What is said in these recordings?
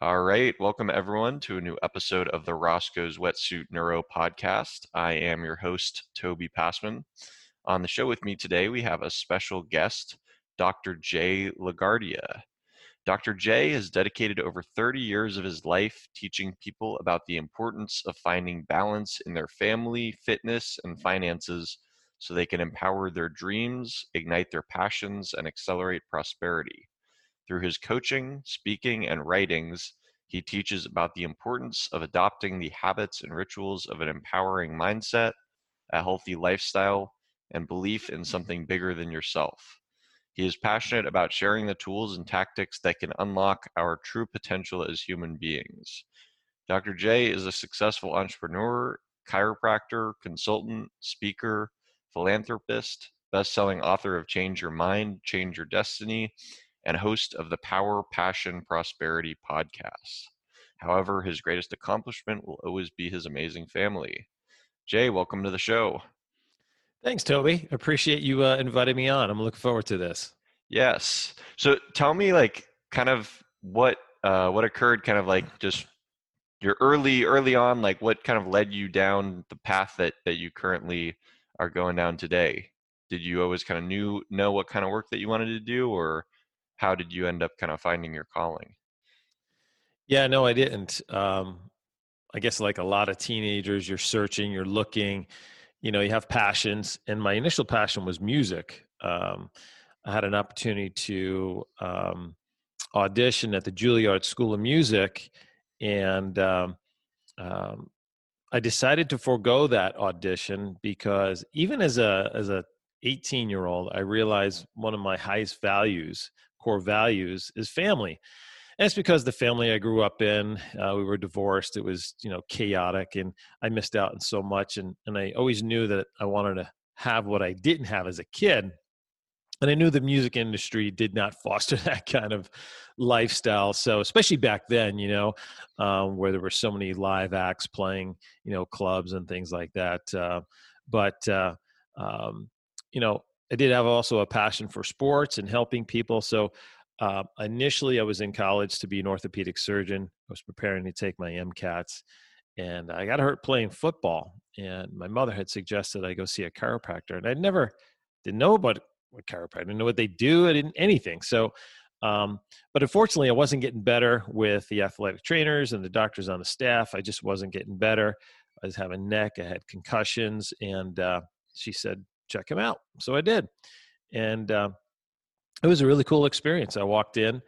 All right, welcome everyone to a new episode of the Roscoe's Wetsuit Neuro podcast. I am your host, Toby Passman. On the show with me today, we have a special guest, Dr. Jay LaGuardia. Dr. Jay has dedicated over 30 years of his life teaching people about the importance of finding balance in their family, fitness, and finances so they can empower their dreams, ignite their passions, and accelerate prosperity. Through his coaching, speaking, and writings, he teaches about the importance of adopting the habits and rituals of an empowering mindset, a healthy lifestyle, and belief in mm-hmm. something bigger than yourself. He is passionate about sharing the tools and tactics that can unlock our true potential as human beings. Dr. Jay is a successful entrepreneur, chiropractor, consultant, speaker, philanthropist, best-selling author of Change Your Mind, Change Your Destiny, and host of the Power, Passion, Prosperity podcast. However, his greatest accomplishment will always be his amazing family. Jay, welcome to the show. Thanks, Toby. Appreciate you uh, inviting me on. I'm looking forward to this. Yes. So tell me, like, kind of what uh, what occurred, kind of like just your early early on, like what kind of led you down the path that that you currently are going down today. Did you always kind of knew know what kind of work that you wanted to do, or how did you end up kind of finding your calling? Yeah, no, I didn't. Um, I guess like a lot of teenagers, you're searching, you're looking, you know, you have passions. And my initial passion was music. Um, I had an opportunity to um, audition at the Juilliard School of Music, and um, um, I decided to forego that audition because even as a as a 18 year old, I realized one of my highest values core values is family. And it's because the family I grew up in, uh, we were divorced. It was, you know, chaotic and I missed out on so much. And, and I always knew that I wanted to have what I didn't have as a kid. And I knew the music industry did not foster that kind of lifestyle. So, especially back then, you know, um, where there were so many live acts playing, you know, clubs and things like that. Uh, but, uh, um, you know, I did have also a passion for sports and helping people. So uh, initially, I was in college to be an orthopedic surgeon. I was preparing to take my MCATs, and I got hurt playing football. And my mother had suggested I go see a chiropractor, and I never didn't know about what chiropractor. I didn't know what they do. I didn't anything. So, um, but unfortunately, I wasn't getting better with the athletic trainers and the doctors on the staff. I just wasn't getting better. I was having neck. I had concussions, and uh, she said, check him out. So I did. And uh, it was a really cool experience. I walked in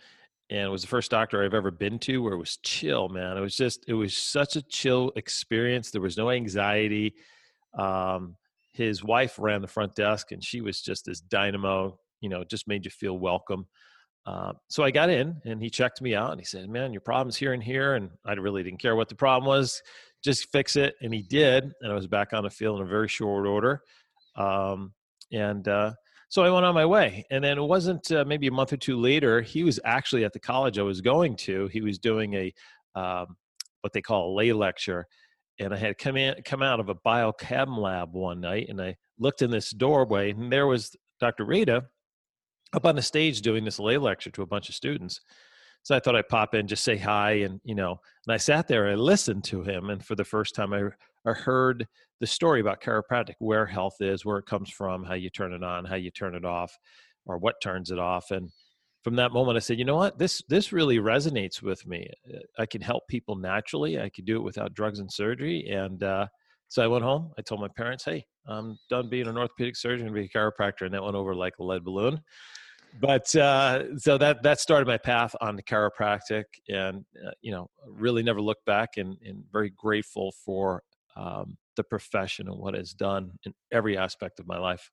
and it was the first doctor I've ever been to where it was chill, man. It was just, it was such a chill experience. There was no anxiety. Um, his wife ran the front desk and she was just this dynamo, you know, just made you feel welcome. Uh, so I got in and he checked me out and he said, Man, your problem's here and here. And I really didn't care what the problem was, just fix it. And he did. And I was back on the field in a very short order. Um, and uh, so I went on my way. And then it wasn't uh, maybe a month or two later, he was actually at the college I was going to. He was doing a um, what they call a lay lecture. And I had come in, come out of a biochem lab one night, and I looked in this doorway, and there was Dr. Rada up on the stage doing this lay lecture to a bunch of students. So I thought I'd pop in, just say hi, and you know. And I sat there, and I listened to him, and for the first time, I, I heard the story about chiropractic, where health is, where it comes from, how you turn it on, how you turn it off, or what turns it off. And from that moment, I said, you know what, this this really resonates with me. I can help people naturally. I could do it without drugs and surgery. And uh, so I went home. I told my parents, hey, I'm done being an orthopedic surgeon and be a chiropractor, and that went over like a lead balloon. But uh, so that that started my path on the chiropractic, and uh, you know, really never looked back, and, and very grateful for um, the profession and what it's done in every aspect of my life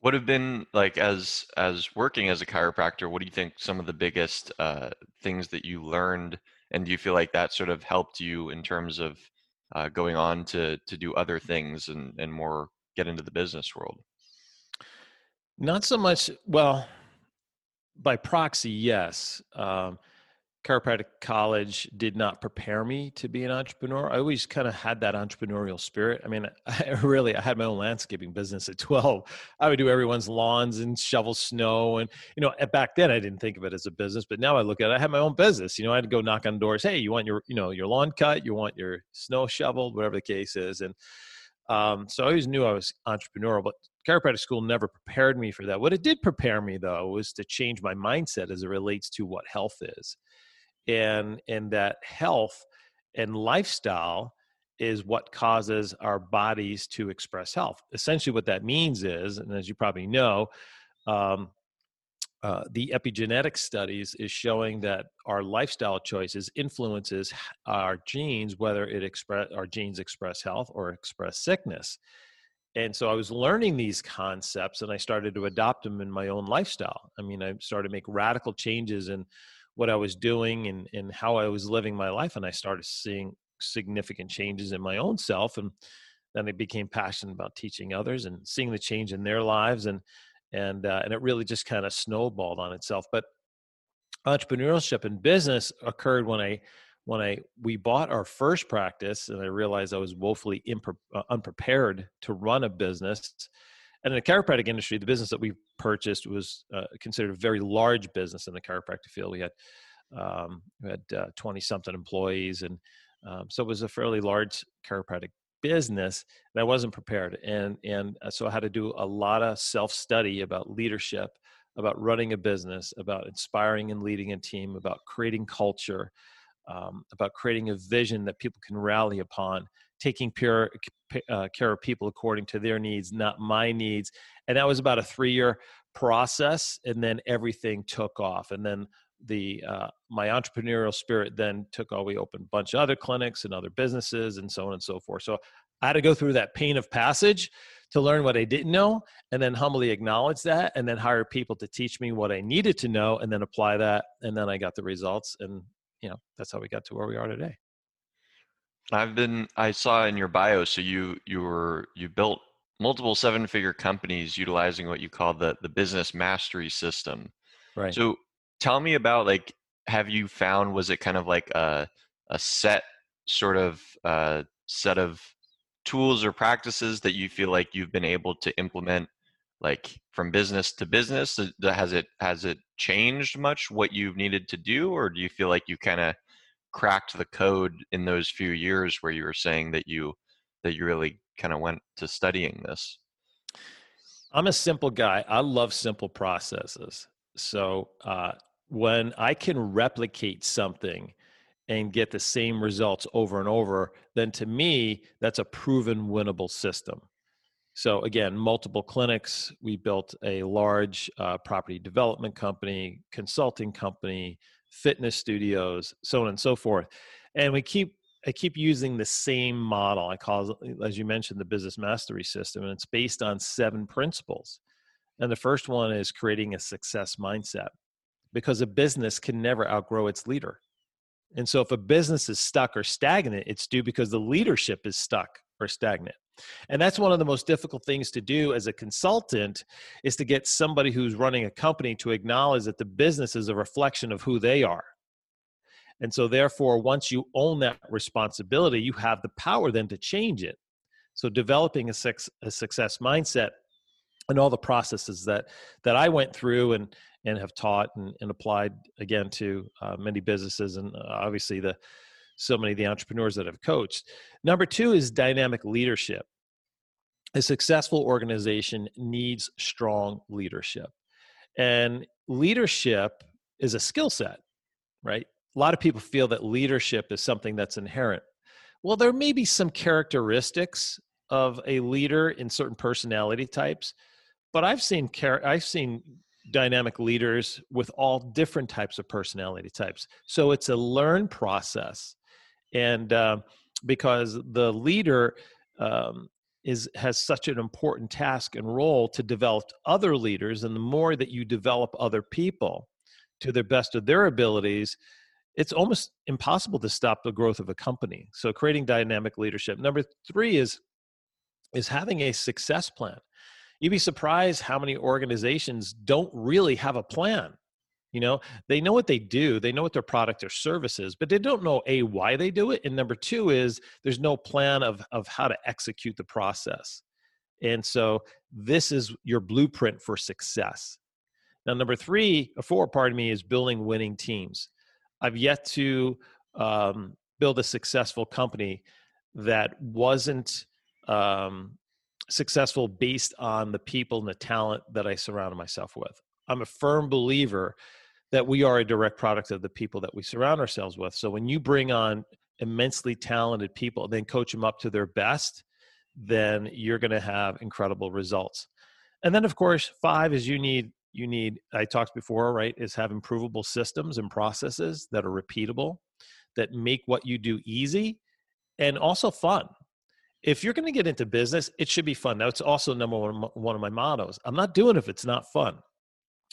what have been like as as working as a chiropractor what do you think some of the biggest uh, things that you learned? And do you feel like that sort of helped you in terms of uh, going on to to do other things and and more get into the business world? Not so much well by proxy yes. Um, chiropractic college did not prepare me to be an entrepreneur. I always kind of had that entrepreneurial spirit. I mean, I really I had my own landscaping business at 12. I would do everyone's lawns and shovel snow and you know, back then I didn't think of it as a business, but now I look at it I had my own business. You know, I had to go knock on doors, "Hey, you want your, you know, your lawn cut, you want your snow shoveled, whatever the case is." And um, so I always knew I was entrepreneurial, but chiropractic school never prepared me for that. What it did prepare me though was to change my mindset as it relates to what health is and and that health and lifestyle is what causes our bodies to express health. Essentially what that means is and as you probably know um, uh, the epigenetic studies is showing that our lifestyle choices influences our genes whether it express our genes express health or express sickness. And so i was learning these concepts and i started to adopt them in my own lifestyle. I mean i started to make radical changes in what I was doing and, and how I was living my life. And I started seeing significant changes in my own self. And then I became passionate about teaching others and seeing the change in their lives. And, and, uh, and it really just kind of snowballed on itself. But entrepreneurship and business occurred when I, when I, we bought our first practice and I realized I was woefully impre- uh, unprepared to run a business and in the chiropractic industry, the business that we purchased was uh, considered a very large business in the chiropractic field. We had um, we had twenty uh, something employees, and um, so it was a fairly large chiropractic business. And I wasn't prepared, and and uh, so I had to do a lot of self study about leadership, about running a business, about inspiring and leading a team, about creating culture, um, about creating a vision that people can rally upon taking care, uh, care of people according to their needs, not my needs. And that was about a three year process. And then everything took off. And then the uh, my entrepreneurial spirit then took all we opened a bunch of other clinics and other businesses and so on and so forth. So I had to go through that pain of passage to learn what I didn't know and then humbly acknowledge that and then hire people to teach me what I needed to know and then apply that and then I got the results and you know that's how we got to where we are today. I've been I saw in your bio so you you were you built multiple seven figure companies utilizing what you call the the business mastery system. Right. So tell me about like have you found was it kind of like a a set sort of uh, set of tools or practices that you feel like you've been able to implement like from business to business has it has it changed much what you've needed to do or do you feel like you kind of cracked the code in those few years where you were saying that you that you really kind of went to studying this? I'm a simple guy. I love simple processes. So uh, when i can replicate something and get the same results over and over then to me that's a proven winnable system. So again multiple clinics. We built a large uh, property development company consulting company fitness studios, so on and so forth. And we keep I keep using the same model. I call as you mentioned, the business mastery system, and it's based on seven principles. And the first one is creating a success mindset because a business can never outgrow its leader. And so if a business is stuck or stagnant, it's due because the leadership is stuck or stagnant. And that's one of the most difficult things to do as a consultant is to get somebody who's running a company to acknowledge that the business is a reflection of who they are. And so therefore once you own that responsibility, you have the power then to change it. So developing a, sex, a success mindset and all the processes that that I went through and and have taught and, and applied again to uh, many businesses and uh, obviously the so many of the entrepreneurs that I've coached. Number two is dynamic leadership. A successful organization needs strong leadership. And leadership is a skill set, right? A lot of people feel that leadership is something that's inherent. Well, there may be some characteristics of a leader in certain personality types, but I've seen I've seen dynamic leaders with all different types of personality types. So it's a learned process and uh, because the leader um, is has such an important task and role to develop other leaders and the more that you develop other people to the best of their abilities it's almost impossible to stop the growth of a company. So creating dynamic leadership. Number three is is having a success plan. You'd be surprised how many organizations don't really have a plan You know, they know what they do, they know what their product or service is, but they don't know A, why they do it. And number two is there's no plan of, of how to execute the process. And so this is your blueprint for success. Now, number three, a four, pardon me, is building winning teams. I've yet to um, build a successful company that wasn't um, successful based on the people and the talent that I surrounded myself with. I'm a firm believer that we are a direct product of the people that we surround ourselves with. So when you bring on immensely talented people, then coach them up to their best, then you're going to have incredible results. And then of course, five is you need you need I talked before, right, is have improvable systems and processes that are repeatable that make what you do easy and also fun. If you're going to get into business, it should be fun. It's also number one, one of my mottos. I'm not doing if it's not fun.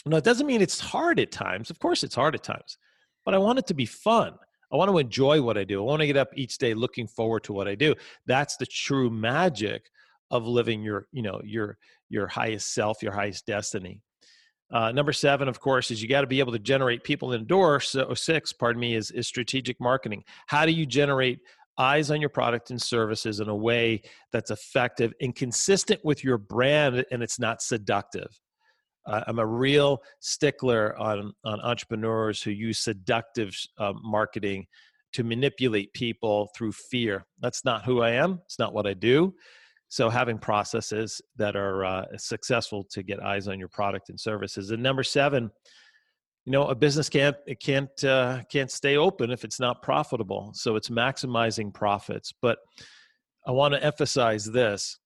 No, it doesn't mean it's hard at times. Of course, it's hard at times, but I want it to be fun. I want to enjoy what I do. I want to get up each day looking forward to what I do. That's the true magic of living your, you know, your your highest self, your highest destiny. Uh, number seven, of course, is you got to be able to generate people in the door. So six, pardon me, is, is strategic marketing. How do you generate eyes on your product and services in a way that's effective and consistent with your brand and it's not seductive? Uh, I'm a real stickler on, on entrepreneurs who use seductive uh, marketing to manipulate people through fear. That's not who I am. It's not what I do. So having processes that are uh, successful to get eyes on your product and services. And number seven, you know, a business can't it can't uh, can't stay open if it's not profitable. So it's maximizing profits. But I want to emphasize this: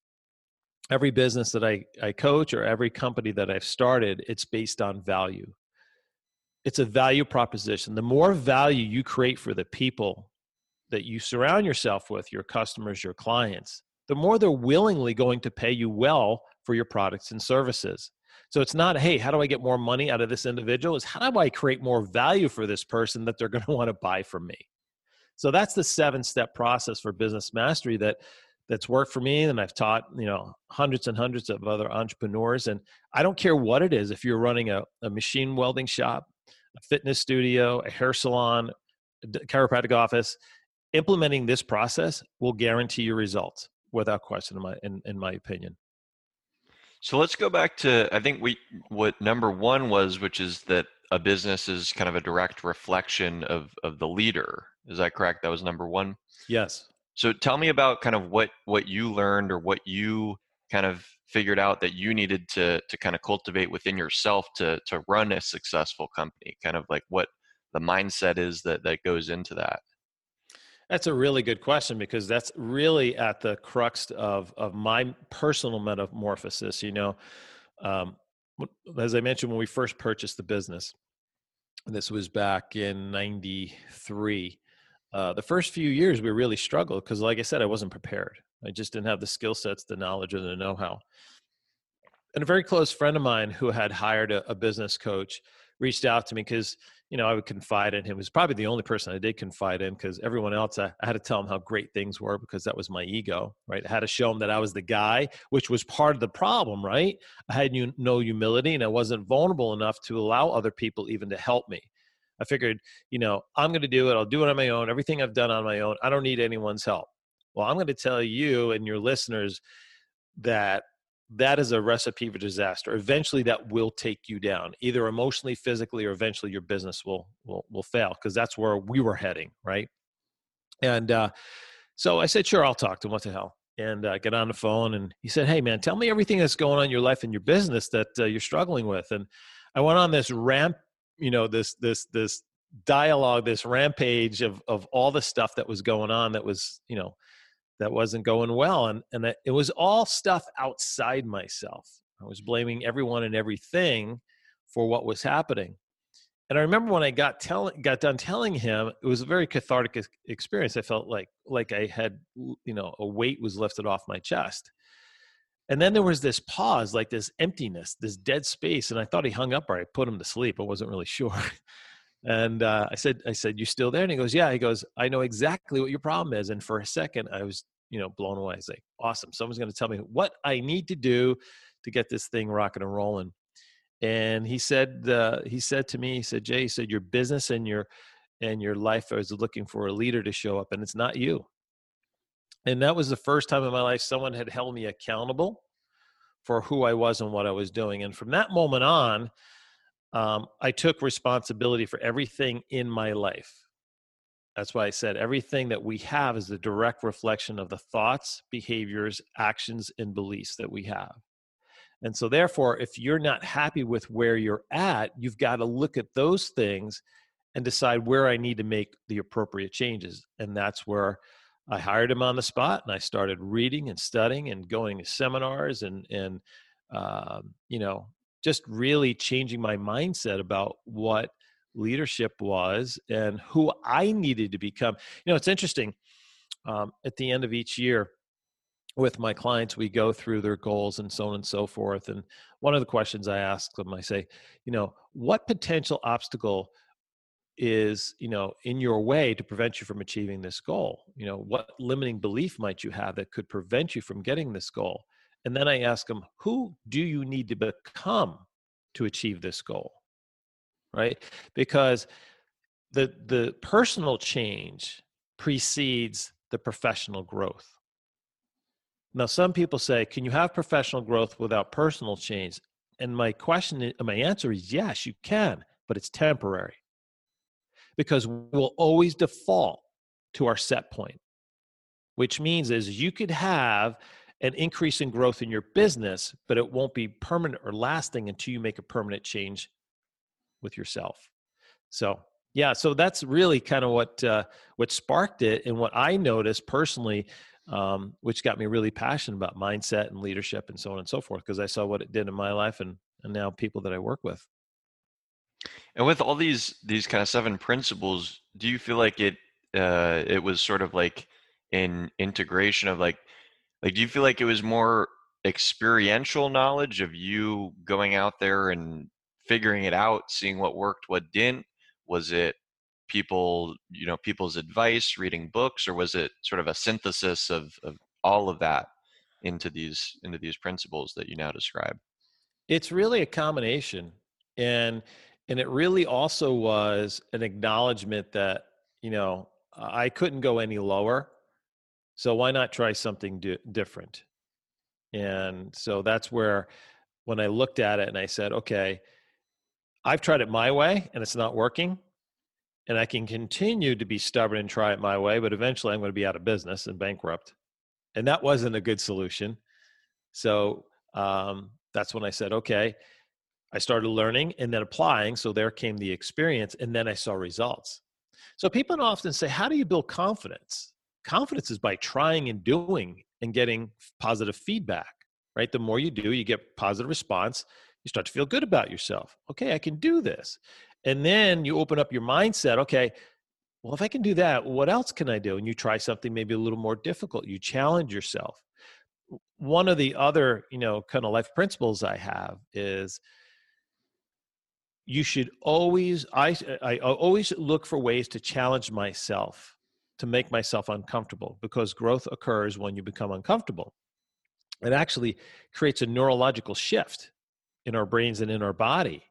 every business that I I coach or every company that I've started, it's based on value. It's a value proposition. The more value you create for the people that you surround yourself with, your customers, your clients, the more they're willingly going to pay you well for your products and services. So it's not, hey, how do I get more money out of this individual? It's how do I create more value for this person that they're going to want to buy from me? So that's the seven step process for business mastery that that's worked for me and I've taught, you know, hundreds and hundreds of other entrepreneurs and I don't care what it is if you're running a, a machine welding shop, a fitness studio, a hair salon, a chiropractic office, implementing this process will guarantee your results without question in my in, in my opinion. So let's go back to i think we what number one was which is that a business is kind of a direct reflection of of the leader. Is that correct? That was number one? Yes so tell me about kind of what what you learned or what you kind of figured out that you needed to to kind of cultivate within yourself to to run a successful company kind of like what the mindset is that that goes into that that's a really good question because that's really at the crux of of my personal metamorphosis. You know, um, as I mentioned when we first purchased the business, this was back in '93. Uh, the first few years we really struggled because, like I said, I wasn't prepared. I just didn't have the skill sets, the knowledge, or the know-how. And a very close friend of mine who had hired a, a business coach reached out to me because you know I would confide in him. He was probably the only person I did confide in because everyone else I, I, had to tell him how great things were because that was my ego, right? I had to show him that I was the guy, which was part of the problem, right? I had no humility and I wasn't vulnerable enough to allow other people even to help me. I figured, you know, I'm going to do it. I'll do it on my own. Everything I've done on my own. I don't need anyone's help. Well, I'm going to tell you and your listeners that that is a recipe for disaster. Eventually, that will take you down, either emotionally, physically, or eventually your business will will will fail because that's where we were heading, right? And uh, so I said, sure, I'll talk to him. What the hell? And uh, get on the phone, and he said, hey, man, tell me everything that's going on in your life and your business that uh, you're struggling with. And I went on this ramp, you know, this this this dialogue, this rampage of of all the stuff that was going on that was, you know that wasn't going well and and that it was all stuff outside myself. I was blaming everyone and everything for what was happening. And i remember when i got telling got done telling him it was a very cathartic experience. I felt like like i had you know a weight was lifted off my chest and then there was this pause like this emptiness this dead space and i thought he hung up or i put him to sleep i wasn't really sure and uh, I said, I said, you still there? And he goes, yeah. He goes, I know exactly what your problem is. And for a second, I was you know blown away. I was like, awesome. Someone's going to tell me what I need to do to get this thing rocking and rolling. and he said uh, he said to me he said jay he said your business and your and your life is looking for a leader to show up and it's not you and that was the first time in my life someone had held me accountable for who i was and what i was doing and from that moment on um, i took responsibility for everything in my life that's why i said everything that we have is the direct reflection of the thoughts behaviors actions and beliefs that we have and so, therefore, if you're not happy with where you're at, you've got to look at those things and decide where I need to make the appropriate changes. And that's where I hired him on the spot and I started reading and studying and going to seminars and, and, um, you know, just really changing my mindset about what leadership was and who I needed to become. You know, it's interesting. Um, at the end of each year, with my clients, we go through their goals and so on and so forth. And one of the questions I ask them, I say, you know, what potential obstacle is, you know, in your way to prevent you from achieving this goal? You know, what limiting belief might you have that could prevent you from getting this goal? And then I ask them, who do you need to become to achieve this goal? Right? Because the the personal change precedes the professional growth now, some people say, can you have professional growth without personal change? And my question, my answer is yes, you can, but it's temporary because we'll always default to our set point, which means is you could have an increase in growth in your business, but it won't be permanent or lasting until you make a permanent change with yourself. So yeah, so that's really kind of what uh, what sparked it, and what I noticed personally um, which got me really passionate about mindset and leadership and so on and so forth because I saw what it did in my life and and now people that I work with. And with all these these kind of seven principles, do you feel like it uh, it was sort of like an integration of like like do you feel like it was more experiential knowledge of you going out there and figuring it out, seeing what worked, what didn't? Was it people you know people's advice reading books or was it sort of a synthesis of, of all of that into these into these principles that you now describe it's really a combination and and it really also was an acknowledgement that you know i couldn't go any lower so why not try something di- different and so that's where when i looked at it and i said okay i've tried it my way and it's not working and I can continue to be stubborn and try it my way, but eventually I'm going to be out of business and bankrupt. And that wasn't a good solution. So um, that's when I said, okay, I started learning and then applying. So there came the experience, and then I saw results. So people often say, how do you build confidence? Confidence is by trying and doing and getting positive feedback, right? The more you do, you get positive response. You start to feel good about yourself. Okay, I can do this. And then you open up your mindset. Okay, well, if I can do that, what else can I do? And you try something maybe a little more difficult. You challenge yourself. One of the other, you know, kind of life principles I have is you should always uh, I I always look for ways to challenge myself to make myself uncomfortable because growth occurs when you become uncomfortable. It actually creates a neurological shift in our brains and in our body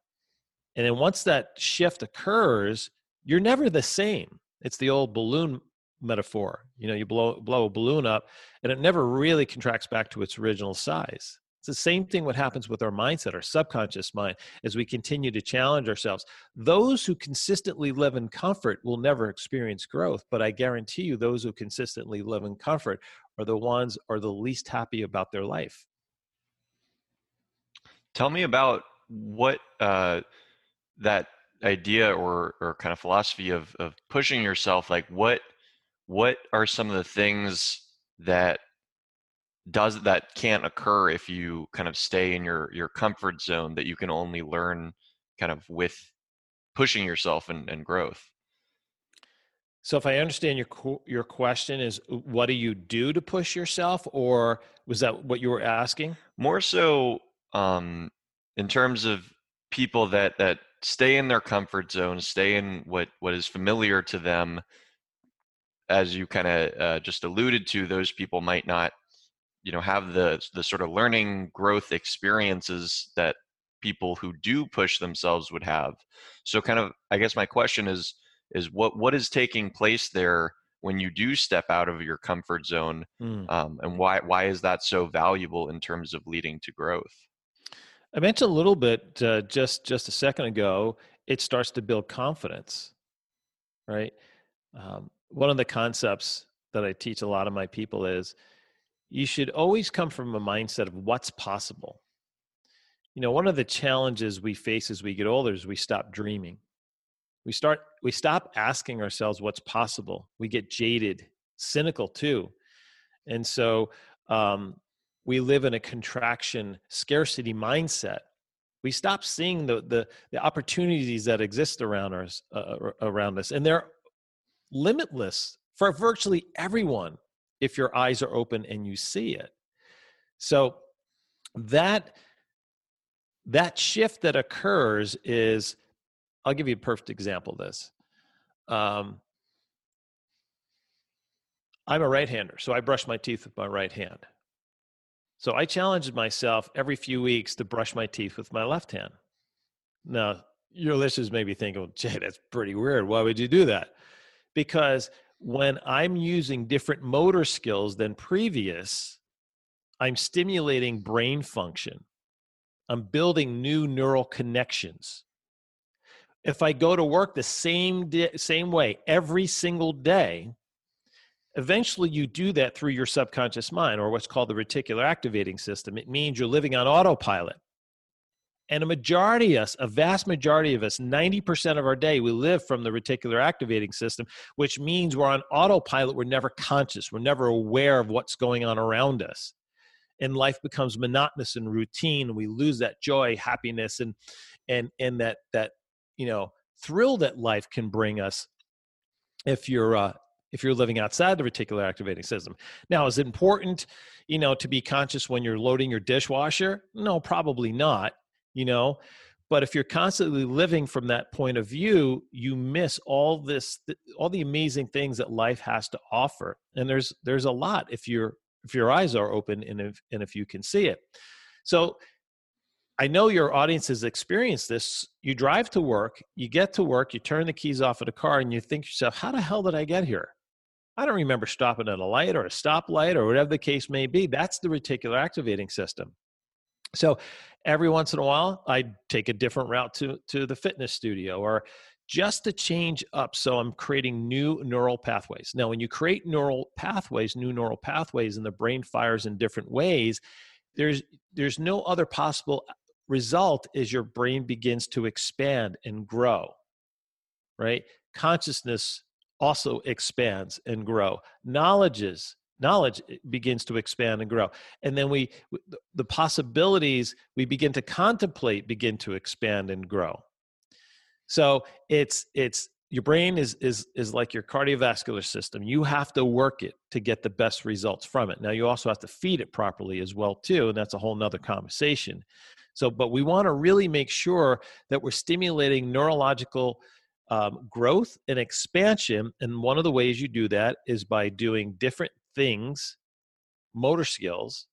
and then once that shift occurs, you're never the same. It's the old balloon metaphor. You know, you blow blow a balloon up and it never really contracts back to its original size. It's the same thing what happens with our mindset, our subconscious mind, as we continue to challenge ourselves. Those who consistently live in comfort will never experience growth, but I guarantee you those who consistently live in comfort are the ones are the least happy about their life. Tell me about what uh that idea or or kind of philosophy of of pushing yourself like what what are some of the things that does that can't occur if you kind of stay in your your comfort zone that you can only learn kind of with pushing yourself and, and growth so if i understand your your question is what do you do to push yourself or was that what you were asking more so um in terms of people that that stay in their comfort zone, stay in what what is familiar to them. As you kind of uh, just alluded to, those people might not, you know, have the the sort of learning growth experiences that people who do push themselves would have. So kind of I guess my question is is what what is taking place there when you do step out of your comfort zone mm. um, and why why is that so valuable in terms of leading to growth i mentioned a little bit uh, just just a second ago it starts to build confidence right um, one of the concepts that i teach a lot of my people is you should always come from a mindset of what's possible. You know one of the challenges we face as we get older is we stop dreaming. We start we stop asking ourselves what's possible. We get jaded cynical too. And so um, we live in a contraction scarcity mindset. We stop seeing the the, the opportunities that exist around us uh, around us and they're limitless for virtually everyone if your eyes are open and you see it so that that shift that occurs is I'll give you a perfect example of this. Um, I'm a right hander, so I brush my teeth with my right hand. So I challenged myself every few weeks to brush my teeth with my left hand. Now, your listeners may be thinking, well, Jay, that's pretty weird. Why would you do that? Because when I'm using different motor skills than previous, I'm stimulating brain function. I'm building new neural connections if I go to work the same di- same way every single day, eventually you do that through your subconscious mind or what's called the reticular activating system. It means you're living on autopilot. And a majority of us, a vast majority of us, 90% of our day, we live from the reticular activating system, which means we're on autopilot. We're never conscious. We're never aware of what's going on around us. And life becomes monotonous and routine. And we lose that joy, happiness, and and and that that you know thrill that life can bring us if you're uh, if you're living outside the reticular activating system. Now, is it important, you know, to be conscious when you're loading your dishwasher? No, probably not. You know, but if you're constantly living from that point of view, you miss all this, all the amazing things that life has to offer. And there's there's a lot if your if your eyes are open and if and if you can see it. So I know your audience has experienced this. You drive to work, you get to work, you turn the keys off of the car, and you think to yourself, how the hell did I get here? I don't remember stopping at a light or a stoplight or whatever the case may be. That's the reticular activating system. So every once in a while, I take a different route to, to the fitness studio or just to change up. So I'm creating new neural pathways. Now, when you create neural pathways, new neural pathways, and the brain fires in different ways, there's there's no other possible result is your brain begins to expand and grow, right? Consciousness also expands and grow. Knowledge is knowledge begins to expand and grow. And then we the possibilities we begin to contemplate begin to expand and grow. So it's it's your brain is is is like your cardiovascular system. You have to work it to get the best results from it. Now you also have to feed it properly as well too and that's a whole nother conversation. So, but we want to really make sure that we're stimulating neurological um, growth and expansion. And one of the ways you do that is by doing different things, motor skills,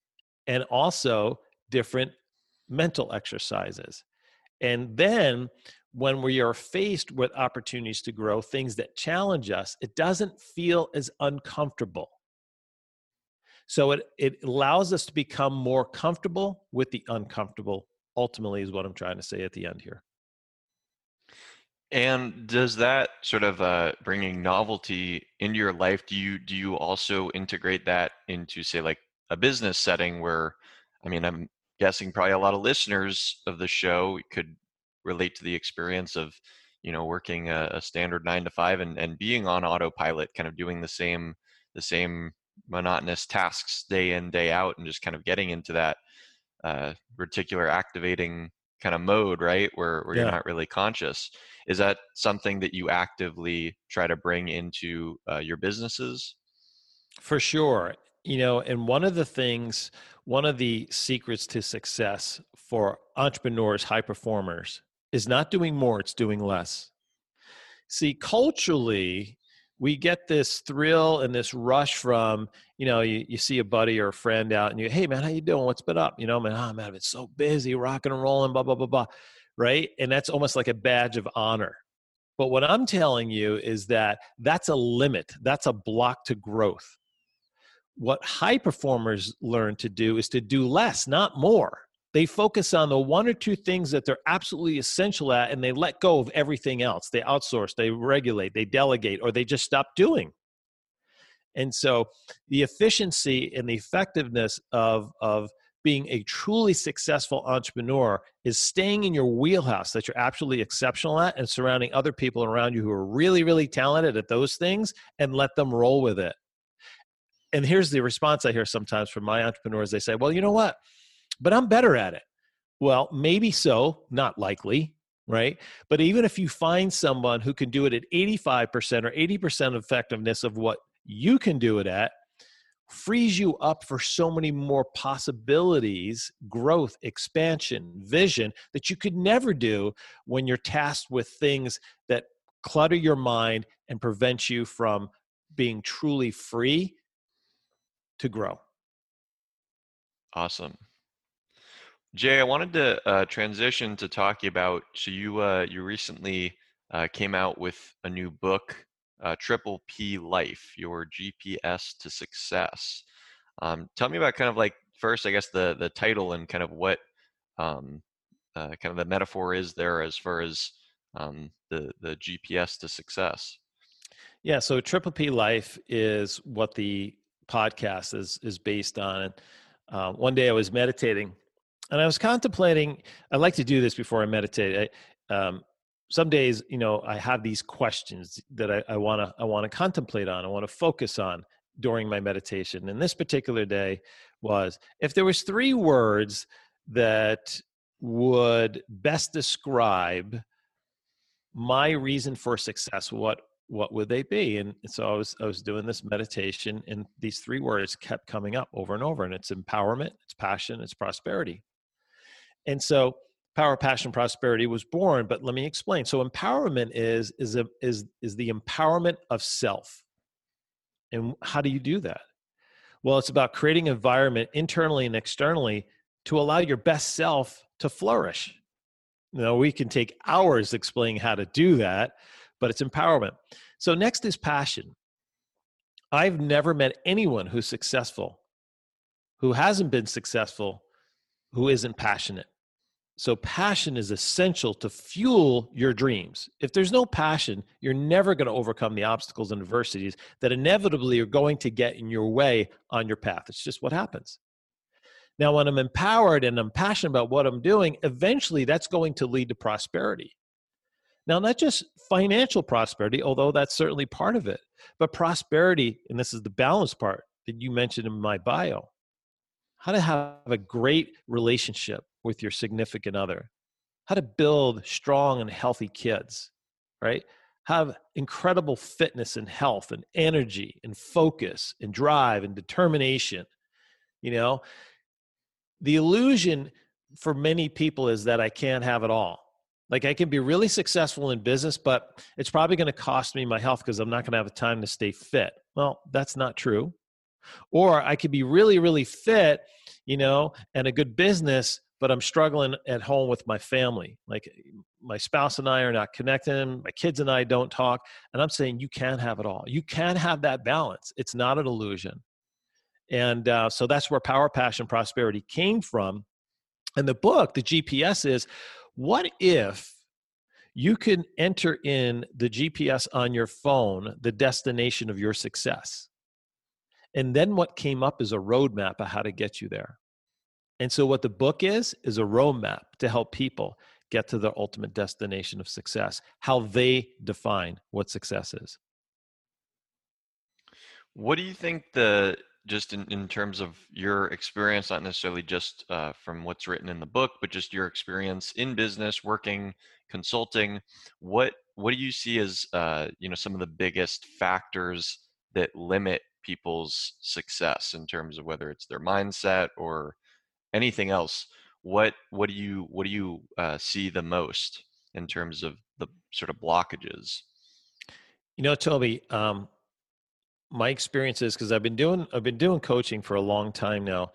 and also different mental exercises. And then when we are faced with opportunities to grow, things that challenge us, it doesn't feel as uncomfortable. So it, it allows us to become more comfortable with the uncomfortable ultimately is what I'm trying to say at the end here. And does that sort of uh, bringing novelty into your life? Do you do you also integrate that into say like a business setting where, I mean, I'm guessing probably a lot of listeners of the show could relate to the experience of, you know, working a, a standard nine to five and and being on autopilot, kind of doing the same the same monotonous tasks day in day out, and just kind of getting into that uh, reticular activating kind of mode, right? Where, where yeah. you're not really conscious. Is that something that you actively try to bring into uh, your businesses? For sure. You know, and one of the things, one of the secrets to success for entrepreneurs, high performers, is not doing more, it's doing less. See, culturally, we get this thrill and this rush from you know you, you see a buddy or a friend out and you hey man how you doing? What's been up? You know man oh man i've been so busy rocking and rolling blah blah blah blah right? And that's almost like a badge of honor. But what i'm telling you is that that's a limit that's a block to growth. What high performers learn to do is to do less not more they focus on the one or two things that they're absolutely essential at and they let go of everything else. They outsource they regulate they delegate or they just stop doing. And so the efficiency and the effectiveness of of being a truly successful entrepreneur is staying in your wheelhouse that you're absolutely exceptional at and surrounding other people around you who are really really talented at those things and let them roll with it. And here's the response i hear sometimes from my entrepreneurs. They say well you know what but I'm better at it. Well, maybe so, not likely, right? But even if you find someone who can do it at 85% or 80% effectiveness of what you can do it at, frees you up for so many more possibilities, growth, expansion, vision that you could never do when you're tasked with things that clutter your mind and prevent you from being truly free to grow. Awesome. Jay, I wanted to uh, transition to talking about. So you uh, you recently uh, came out with a new book, uh, Triple P Life: Your GPS to Success. Um, tell me about kind of like first, I guess the the title and kind of what um, uh, kind of the metaphor is there as far as um, the the GPS to success. Yeah, so Triple P Life is what the podcast is is based on. Uh, one day I was meditating and I was contemplating. I like to do this before I meditate. I, um, some days, you know, I have these questions that I want to I want to contemplate on. I want to focus on during my meditation. And this particular day was if there was three words that would best describe my reason for success, what what would they be? And so I was I was doing this meditation, and these three words kept coming up over and over. And it's empowerment, it's passion, it's prosperity. And so power passion prosperity was born but let me explain. So empowerment is is a, is is the empowerment of self. And how do you do that? Well it's about creating environment internally and externally to allow your best self to flourish. You know we can take hours explaining how to do that but it's empowerment. So next is passion. I've never met anyone who's successful who hasn't been successful who isn't passionate so, passion is essential to fuel your dreams. If there's no passion, you're never going to overcome the obstacles and adversities that inevitably are going to get in your way on your path. It's just what happens. Now, when I'm empowered and I'm passionate about what I'm doing, eventually that's going to lead to prosperity. Now, not just financial prosperity, although that's certainly part of it, but prosperity, and this is the balance part that you mentioned in my bio how to have a great relationship with your significant other, how to build strong and healthy kids, right? Have incredible fitness and health and energy and focus and drive and determination. You know, the illusion for many people is that I can't have it all. Like I can be really successful in business, but it's probably going to cost me my health because I'm not going to have the time to stay fit. Well, that's not true. Or I could be really, really fit, you know, and a good business, but I'm struggling at home with my family. Like my spouse and I are not connecting, my kids and I don't talk. And I'm saying you can have it all. You can have that balance. It's not an illusion. And uh, so that's where Power, Passion, Prosperity came from. And the book, the GPS, is what if you can enter in the GPS on your phone, the destination of your success? And then what came up is a roadmap of how to get you there. And so, what the book is, is a roadmap to help people get to their ultimate destination of success, how they define what success is. What do you think the, just in, in terms of your experience, not necessarily just uh, from what's written in the book, but just your experience in business, working, consulting, what, what do you see as, uh, you know, some of the biggest factors that limit people's success in terms of whether it's their mindset or anything else what what do you what do you uh, see the most in terms of the sort of blockages You know, Toby, um, my experience is because I've been doing I've been doing coaching for a long time now.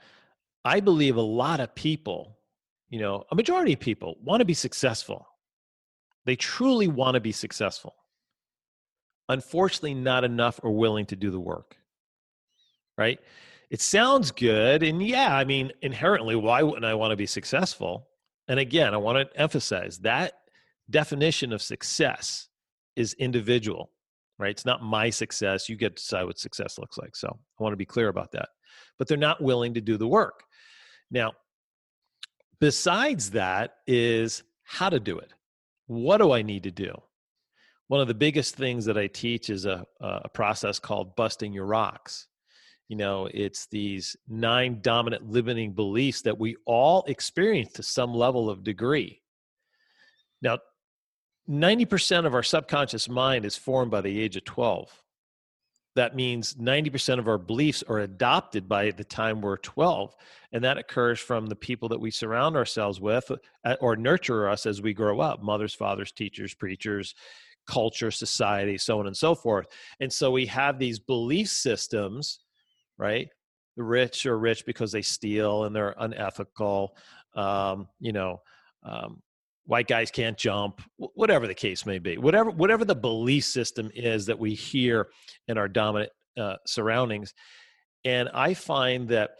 I believe a lot of people, you know, a majority of people want to be successful. They truly want to be successful. Unfortunately, not enough are willing to do the work. Right? It sounds good. And yeah, I mean, inherently, why wouldn't I want to be successful? And again, I want to emphasize that definition of success is individual, right? It's not my success. You get to decide what success looks like. So I want to be clear about that. But they're not willing to do the work. Now, besides that, is how to do it. What do I need to do? One of the biggest things that I teach is a, a process called busting your rocks. You know, it's these nine dominant limiting beliefs that we all experience to some level of degree. Now, 90% of our subconscious mind is formed by the age of 12 that means 90% of our beliefs are adopted by the time we're 12 and that occurs from the people that we surround ourselves with uh, or nurture us as we grow up mothers fathers teachers preachers culture society so on and so forth and so we have these belief systems right? The rich are rich because they steal and they're unethical um, you know um, white guys can't jump whatever the case may be whatever whatever the belief system is that we hear in our dominant uh, surroundings. And i find that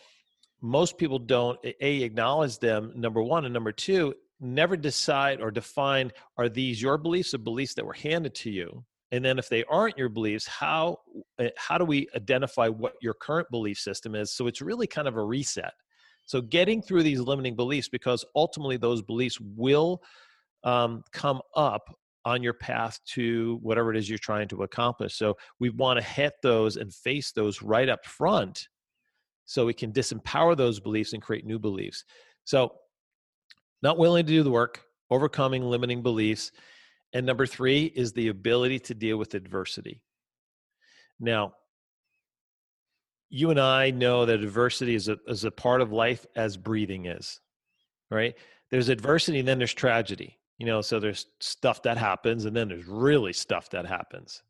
most people don't a acknowledge them number one and number two never decide or define are these your beliefs or beliefs that were handed to you and then if they aren't your beliefs how eh, how do we identify what your current belief system is so it's really kind of a reset so getting through these limiting beliefs, because ultimately those beliefs will um, come up on your path to whatever it is you're trying to accomplish. So we want to hit those and face those right up front so we can disempower those beliefs and create new beliefs. So not willing to do the work, overcoming limiting beliefs. And number three is the ability to deal with adversity. Now, you and I know that adversity is a, is a part of life as breathing is, right? There's adversity and then there's tragedy, you know, so there's stuff that happens and then there's really stuff that happens.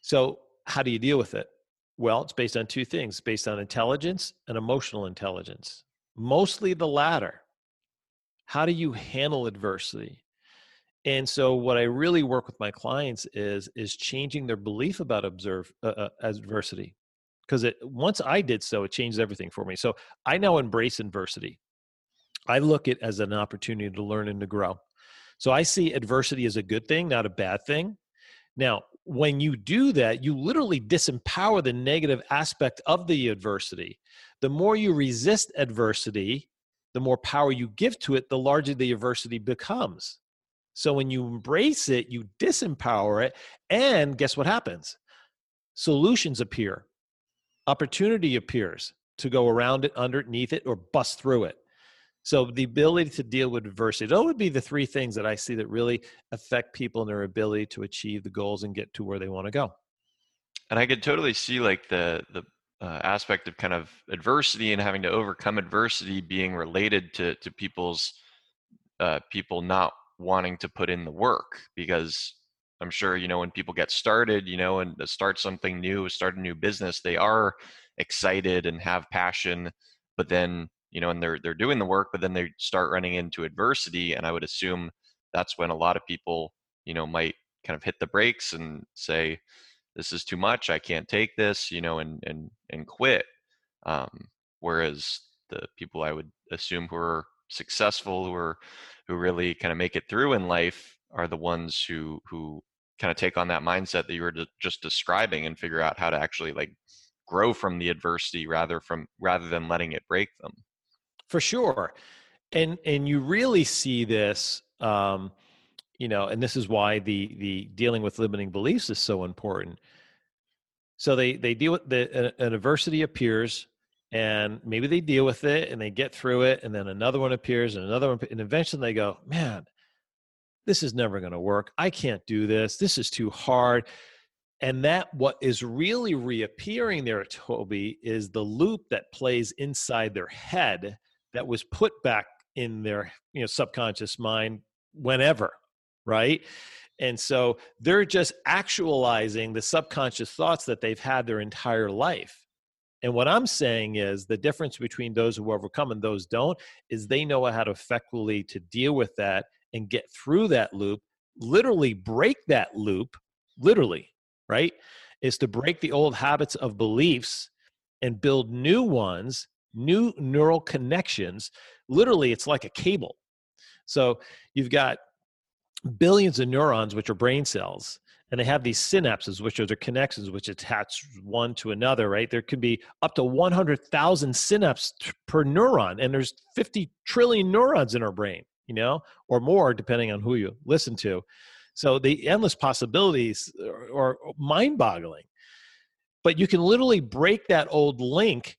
So, how do you deal with it? Well, it's based on two things based on intelligence and emotional intelligence, mostly the latter. How do you handle adversity? And so, what I really work with my clients is is changing their belief about observe uh, uh, adversity because it once I did so, it changed everything for me. So I now embrace adversity. I look at as an opportunity to learn and to grow. So I see adversity as a good thing, not a bad thing. Now, when you do that, you literally disempower the negative aspect of the adversity. The more you resist adversity, the more power you give to it, the larger the adversity becomes. So when you embrace it, you disempower it, and guess what happens? Solutions appear opportunity appears to go around it, underneath it, or bust through it. So the ability to deal with adversity, those would be the three things that I see that really affect people and their ability to achieve the goals and get to where they want to go. And I could totally see like the the uh, aspect of kind of adversity and having to overcome adversity being related to to people's uh, people not wanting to put in the work because I'm sure you know when people get started, you know, and start something new, start a new business, they are excited and have passion, but then you know, and they're they're doing the work, but then they start running into adversity, and I would assume that's when a lot of people, you know, might kind of hit the brakes and say, "This is too much. I can't take this," you know, and and and quit. Um, whereas the people I would assume who are successful, who are who really kind of make it through in life, are the ones who who kind of take on that mindset that you were just describing and figure out how to actually like grow from the adversity rather from rather than letting it break them. For sure. And and you really see this um you know and this is why the the dealing with limiting beliefs is so important. So they they deal with the an adversity appears and maybe they deal with it and they get through it and then another one appears and another one and eventually they go man this is never going to work. I can't do this. This is too hard. And that what is really reappearing there, Toby, is the loop that plays inside their head that was put back in their you know subconscious mind whenever, right? And so they're just actualizing the subconscious thoughts that they've had their entire life. And what I'm saying is the difference between those who overcome and those don't is they know how to effectively to deal with that and get through that loop, literally break that loop, literally, right? Is to break the old habits of beliefs and build new ones, new neural connections. Literally, it's like a cable. So you've got billions of neurons, which are brain cells, and they have these synapses, which are the connections which attach one to another, right? There could be up to 100,000 synapses per neuron, and there's 50 trillion neurons in our brain, you know, or more, depending on who you listen to. So the endless possibilities are, are mind boggling. But you can literally break that old link,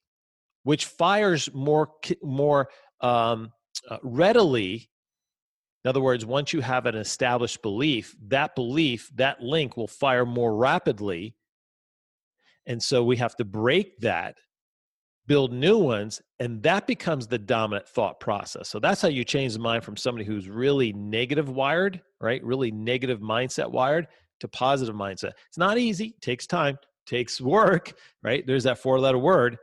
which fires more, more um, uh, readily in other words, once you have an established belief, that belief, that link will fire more rapidly. And so we have to break that, build new ones, and that becomes the dominant thought process. So that's how you change the mind from somebody who's really negative wired, right? Really negative mindset wired to positive mindset. It's not easy, takes time, takes work, right? There's that four letter word.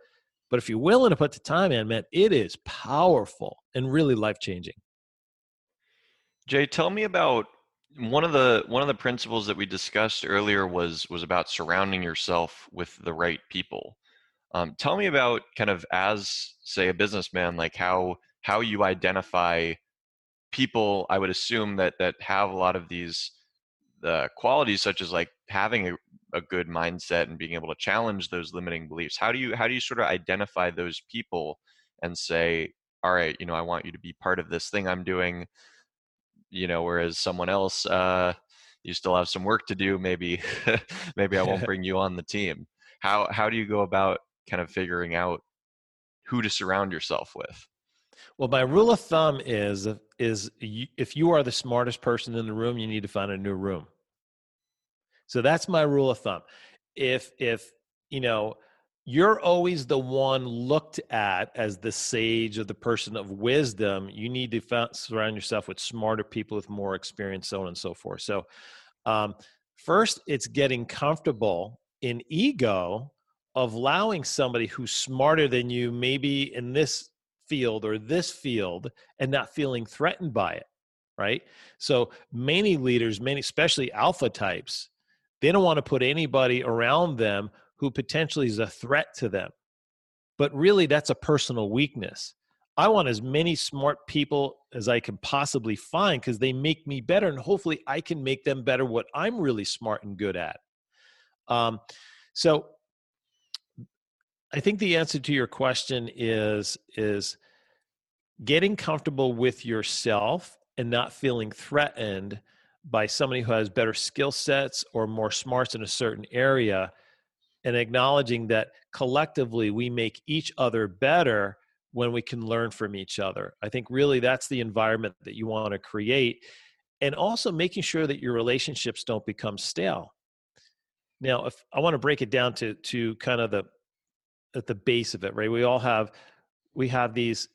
But if you're willing to put the time in, man, it is powerful and really life changing. Jay, tell me about one of the one of the principles that we discussed earlier was was about surrounding yourself with the right people. Um, tell me about kind of as say a businessman, like how how you identify people. I would assume that that have a lot of these the qualities, such as like having a, a good mindset and being able to challenge those limiting beliefs. How do you how do you sort of identify those people and say, all right, you know, I want you to be part of this thing I'm doing you know whereas someone else uh you still have some work to do maybe maybe i won't bring you on the team. How how do you go about kind of figuring out who to surround yourself with? Well my rule of thumb is is if you are the smartest person in the room you need to find a new room. So that's my rule of thumb. If if you know you're always the one looked at as the sage or the person of wisdom. You need to surround yourself with smarter people with more experience, so on and so forth. So, um, first, it's getting comfortable in ego of allowing somebody who's smarter than you, maybe in this field or this field, and not feeling threatened by it. Right. So, many leaders, many, especially alpha types, they don't want to put anybody around them who potentially is a threat to them. But really, that's a personal weakness. I want as many smart people as I can possibly find because they make me better, and hopefully, I can make them better what I'm really smart and good at. Um, so, I think the answer to your question is is getting comfortable with yourself and not feeling threatened by somebody who has better skill sets or more smarts in a certain area and acknowledging that collectively we make each other better when we can learn from each other. I think really that's the environment that you want to create and also making sure that your relationships don't become stale. Now, if I want to break it down to to kind of the at the base of it, right? We all have we have these,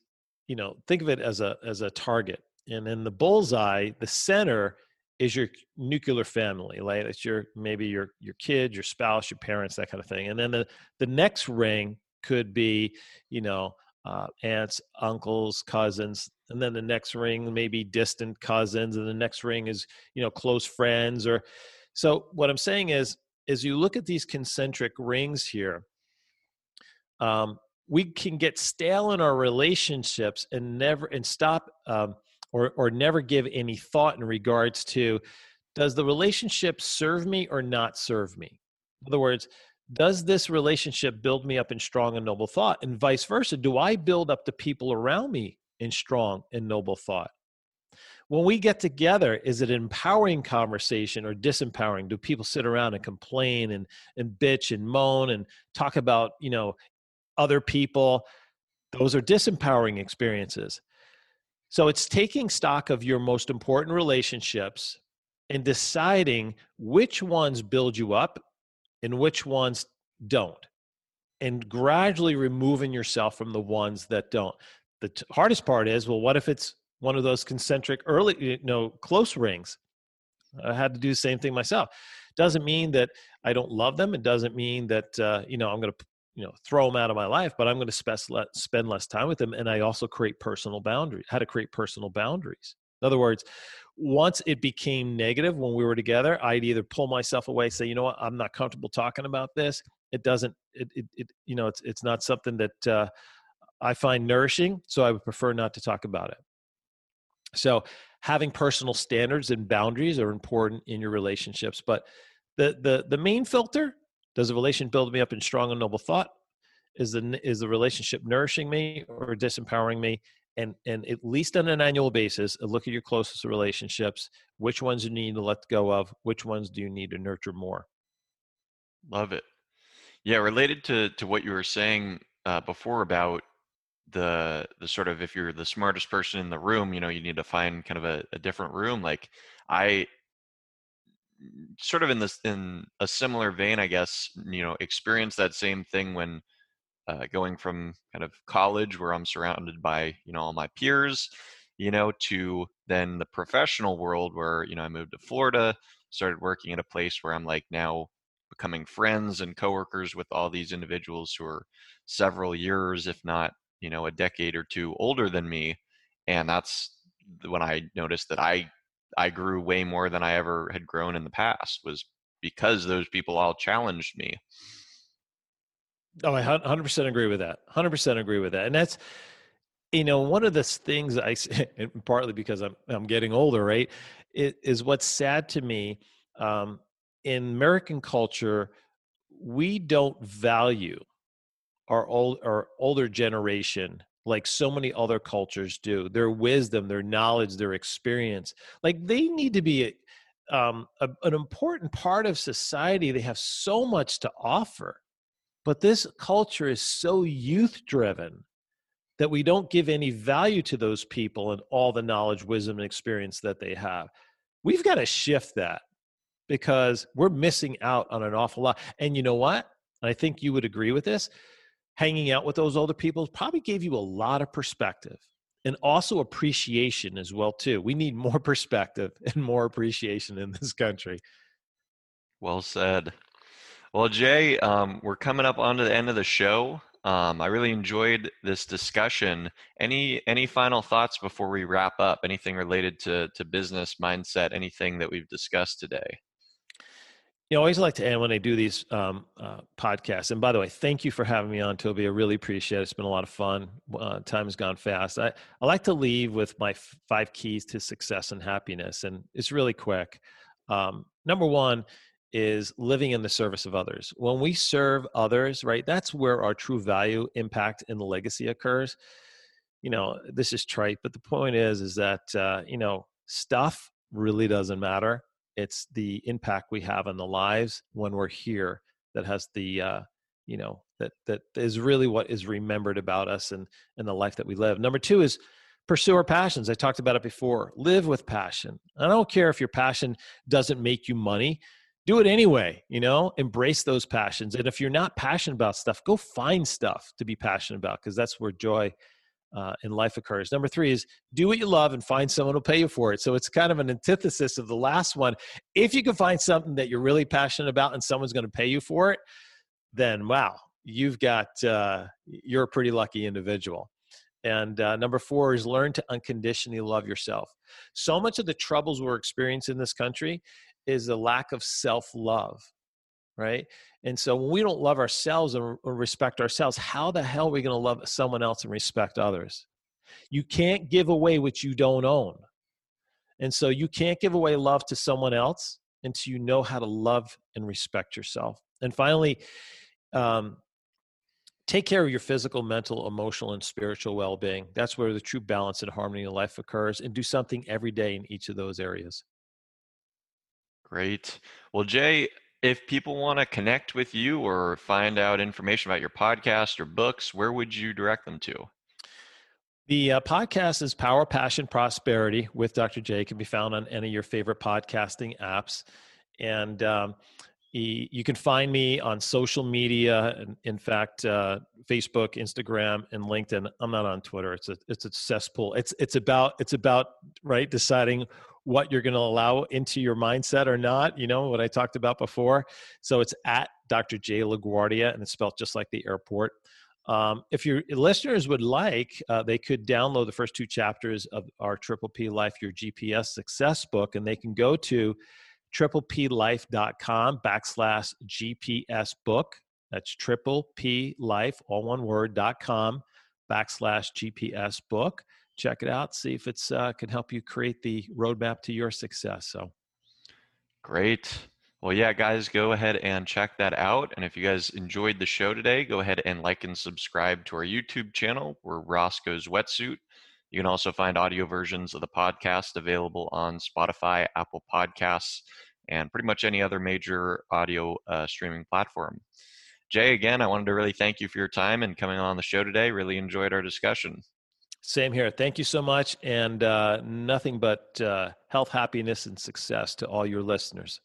you know, think of it as a as a target. And in the bullseye, the center is your nuclear family like it's your maybe your your kid your spouse your parents that kind of thing and then the the next ring could be you know uh, aunts uncles cousins and then the next ring maybe distant cousins and the next ring is you know close friends or so what i'm saying is as you look at these concentric rings here um, we can get stale in our relationships and never and stop um, or or never give any thought in regards to does the relationship serve me or not serve me? In other words does this relationship build me up in strong and noble thought? And vice versa do i build up the people around me in strong and noble thought? When we get together is it empowering conversation or disempowering? Do people sit around and complain and and bitch and moan and talk about you know other people? Those are disempowering experiences so it's taking stock of your most important relationships and deciding which ones build you up and which ones don't, and gradually removing yourself from the ones that don't. The t- hardest part is well, what if it's one of those concentric early, you know, close rings? I had to do the same thing myself. Doesn't mean that I don't love them. It doesn't mean that uh, you know I'm going to you know throw them out of my life, but I'm going to spend less time with them. And I also create personal boundaries. How to create personal boundaries. In other words, once it became negative when we were together, I'd either pull myself away, say, you know what, I'm not comfortable talking about this. It doesn't, it, it, it you know, it's it's not something that uh, I find nourishing, so I would prefer not to talk about it. So having personal standards and boundaries are important in your relationships. But the the the main filter does a relation build me up in strong and noble thought? Is the is the relationship nourishing me or disempowering me? And and at least on an annual basis, look at your closest relationships. Which ones you need to let go of? Which ones do you need to nurture more? Love it. Yeah, related to to what you were saying uh, before about the the sort of if you're the smartest person in the room you know you need to find kind of a, a different room like i sort of in this in a similar vein i guess you know experience that same thing when uh, going from kind of college where i'm surrounded by you know all my peers you know to then the professional world where you know i moved to florida started working at a place where i'm like now becoming friends and coworkers with all these individuals who are several years if not you know a decade or two older than me. And that's when i noticed that i i grew way more than i ever had grown in the past was because those people all challenged me. Oh i 100% agree with that 100% agree with that and that's you know one of the things i partly because i'm i'm getting older right it is what's sad to me um, in american culture we don't value our old our older generation like so many other cultures do their wisdom their knowledge their experience like they need to be um, a, an important part of society. They have so much to offer but this culture is so youth driven that we don't give any value to those people and all the knowledge wisdom and experience that they have. We've got to shift that because we're missing out on an awful lot. And you know what? I think you would agree with this hanging out with those older people probably gave you a lot of perspective and also appreciation as well too. We need more perspective and more appreciation in this country. Well said. Well jay um, we're coming up onto the end of the show. Um, i really enjoyed this discussion. Any any final thoughts before we wrap up? Anything related to to business mindset? Anything that we've discussed today you know, I always like to end when I do these um, uh, podcasts. And by the way, thank you for having me on, Toby. I really appreciate it. It's been a lot of fun. Uh, time has gone fast. I, I like to leave with my f- five keys to success and happiness. And it's really quick. Um, number one is living in the service of others. When we serve others, right, that's where our true value, impact, and legacy occurs. You know, this is trite, but the point is, is that, uh, you know, stuff really doesn't matter it's the impact we have on the lives when we're here that has the uh, you know that that is really what is remembered about us and and the life that we live. Number two is pursue our passions. I talked about it before. Live with passion. I don't care if your passion doesn't make you money. Do it anyway you know? Embrace those passions. And if you're not passionate about stuff go find stuff to be passionate about because that's where joy uh, in life occurs. Number three is do what you love and find someone who'll pay you for it. So it's kind of an antithesis of the last one. If you can find something that you're really passionate about and someone's going to pay you for it, then wow, you've got uh, you're a pretty lucky individual. And uh, number four is learn to unconditionally love yourself. So much of the troubles we're experiencing in this country is the lack of self love right? And so when we don't love ourselves and respect ourselves, how the hell are we going to love someone else and respect others? You can't give away what you don't own. And so you can't give away love to someone else until you know how to love and respect yourself. And finally, um, take care of your physical, mental, emotional, and spiritual well being. That's where the true balance and harmony in life occurs, and do something every day in each of those areas. Great. Well, Jay, if people want to connect with you or find out information about your podcast or books, where would you direct them to? The uh, podcast is Power, Passion, Prosperity with Dr. J. It can be found on any of your favorite podcasting apps. And um, you can find me on social media. In fact, uh, Facebook, Instagram, and LinkedIn. I'm not on Twitter. It's a it's a cesspool. It's it's about it's about right deciding what you're going to allow into your mindset or not. You know what I talked about before. So it's at Dr. J LaGuardia, and it's spelled just like the airport. Um, if your listeners would like, uh, they could download the first two chapters of our Triple P Life Your GPS Success book, and they can go to tripleplife.com backslash GPS book. That's triple P life, all one word, dot com backslash GPS book. Check it out. See if it's uh, can help you create the roadmap to your success. So great. Well, yeah, guys, go ahead and check that out. And if you guys enjoyed the show today, go ahead and like and subscribe to our YouTube channel. We're Roscoe's Wetsuit. You can also find audio versions of the podcast available on Spotify, Apple Podcasts, and pretty much any other major audio uh, streaming platform. Jay, again, I wanted to really thank you for your time and coming on the show today. Really enjoyed our discussion. Same here. Thank you so much. And uh, nothing but uh, health, happiness, and success to all your listeners.